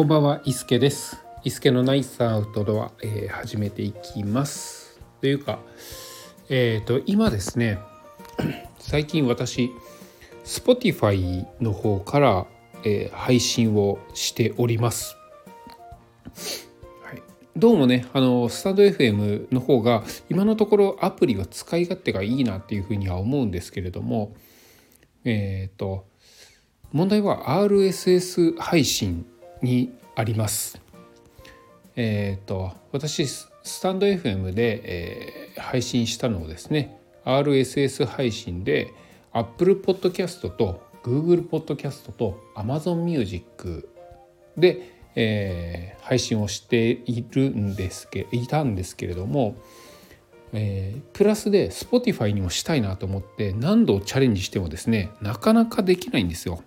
こんばんは、伊助です。伊助のナイスアウトドア、えー始めていきます。というか、えっ、と、今ですね、最近私、Spotify の方から、えー配信をしております。はい、どうもね、あの、スタンド FM の方が、今のところアプリは使い勝手がいいなっていうふうには思うんですけれども、えっ、と、問題は RSS 配信にあります。えっ、と私スタンド FM で、えー配信したのをですね RSS 配信で Apple Podcast と Google Podcast と Amazon Music で、えー配信をしているんですけいたんですけれども、えープラスで Spotify にもしたいなと思って何度チャレンジしてもですねなかなかできないんですよ。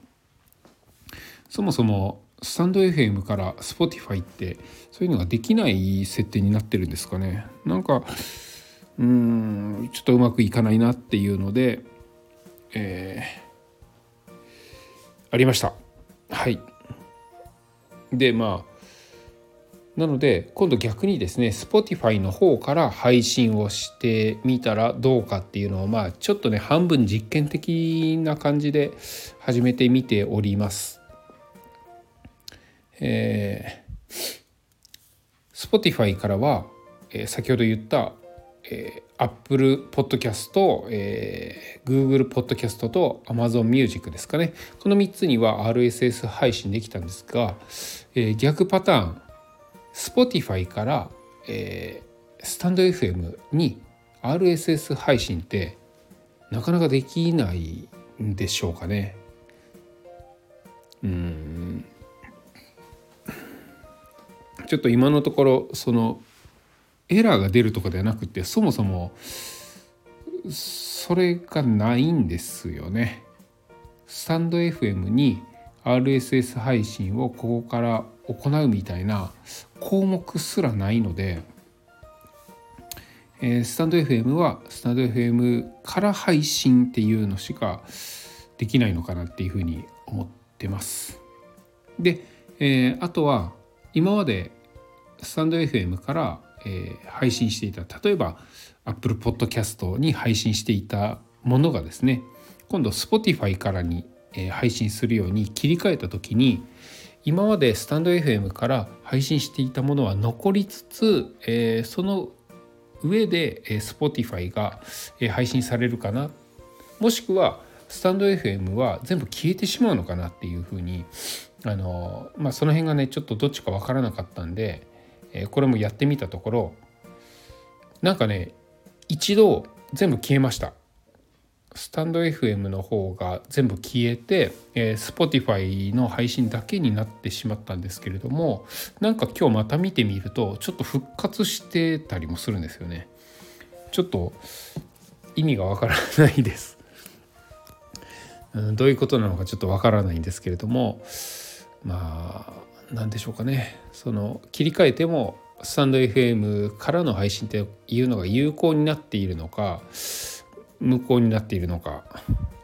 そもそもスタンド FM から Spotify ってそういうのができない設定になってるんですかね。なんかうんちょっとうまくいかないなっていうのでえーありました。はい。でまあなので今度逆にですね Spotify の方から配信をしてみたらどうかっていうのをまあちょっとね半分実験的な感じで始めてみております。えー Spotify からは、えー先ほど言った、えー Apple Podcast、えー Google Podcast と Amazon Music ですかね。この3つには RSS 配信できたんですが、えー逆パターン。Spotify から、えースタンド FM に RSS 配信ってなかなかできないんでしょうかね。うん。ちょっと今のところそのエラーが出るとかではなくてそもそもそれがないんですよね。スタンド FM に RSS 配信をここから行うみたいな項目すらないので、えースタンド FM はスタンド FM から配信っていうのしかできないのかなっていうふうに思ってます。で、えーあとは今までスタンド FM から、えー配信していた例えば Apple Podcast に配信していたものがですね今度 Spotify からに、えー配信するように切り替えた時に今までスタンド FM から配信していたものは残りつつ、えーその上で、えー Spotify が、えー配信されるかな。もしくはスタンド FM は全部消えてしまうのかなっていうふうにあのまあその辺がねちょっとどっちか分からなかったんで、えこれもやってみたところなんかね一度全部消えました。スタンド FM の方が全部消えて、えー Spotify の配信だけになってしまったんですけれどもなんか今日また見てみるとちょっと復活してたりもするんですよね。ちょっと意味がわからないです。うんどういうことなのかちょっとわからないんですけれどもまあ何でしょうかねその切り替えてもスタンド FM からの配信っていうのが有効になっているのか無効になっているのか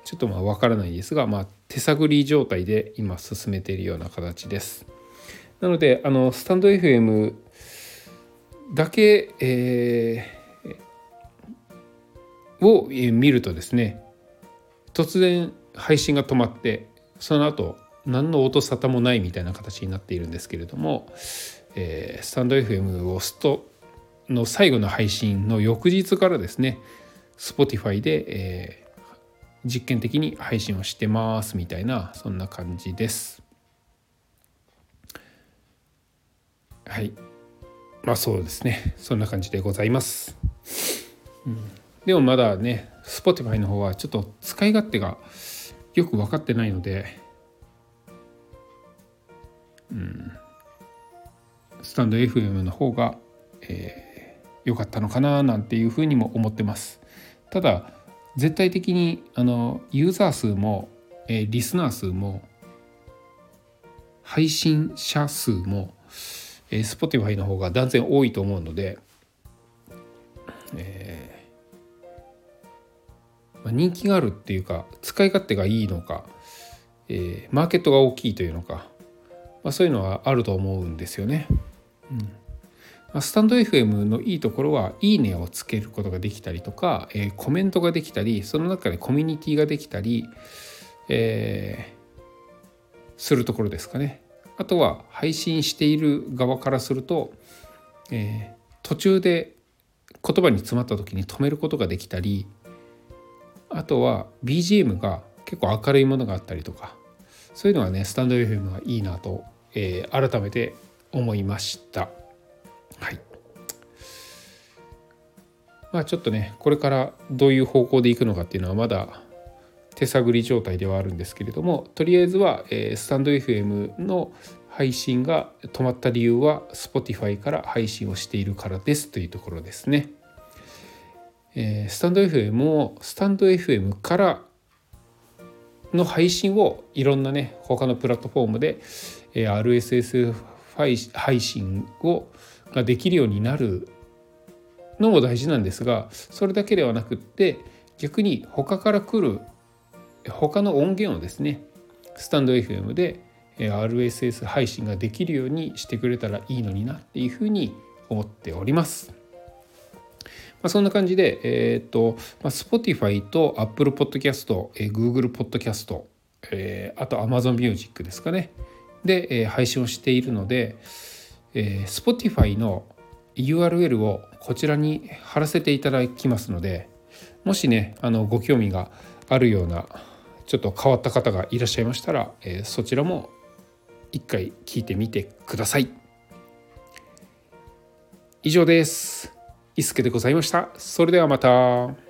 ちょっとまあ分からないですが、まあ、手探り状態で今進めているような形です。なのであのスタンド FM だけ、えーを見るとですね突然配信が止まってその後何の音沙汰もないみたいな形になっているんですけれども、えースタンド FM を押すとの最後の配信の翌日からですね Spotify で、えー実験的に配信をしてますみたいなそんな感じです。はいまあそうですねそんな感じでございます。うんでもまだね Spotify の方はちょっと使い勝手がよく分かってないので、うん、スタンド FM の方が、えーかったのかななんていうふうにも思ってます。ただ絶対的にあのユーザー数も、えーリスナー数も配信者数も、えー Spotify の方が断然多いと思うので、えーまあ人気があるっていうか使い勝手がいいのか、えーマーケットが大きいというのかまあ、そういうのはあると思うんですよね。うんまあ、スタンド FM のいいところは「いいね」をつけることができたりとか、えー、コメントができたりその中でコミュニティができたり、えー、するところですかね。あとは配信している側からすると、えー、途中で言葉に詰まった時に止めることができたりあとは BGM が結構明るいものがあったりとかそういうのはねスタンド FM はいいなと、えー、改めて思いました。はいまあちょっとねこれからどういう方向でいくのかっていうのはまだ手探り状態ではあるんですけれどもとりあえずは、えー、スタンド FM の配信が止まった理由は Spotify から配信をしているからですというところですね。えー、スタンド FM もスタンド FM からの配信をいろんなね他のプラットフォームで、え、RSS 配信をができるようになるのも大事なんですがそれだけではなくって逆に他から来る他の音源をですねスタンド FM で RSS 配信ができるようにしてくれたらいいのになっていうふうに思っております。まあ、そんな感じで、えー、っと、まあ、Spotify と Apple Podcast、えー、Google Podcast、えー、あと Amazon Music ですかね。で、えー、配信をしているので、えー、Spotify の URL をこちらに貼らせていただきますのでもしねあのご興味があるようなちょっと変わった方がいらっしゃいましたら、えー、そちらも一回聞いてみてください。以上です。伊助でございました。それではまた。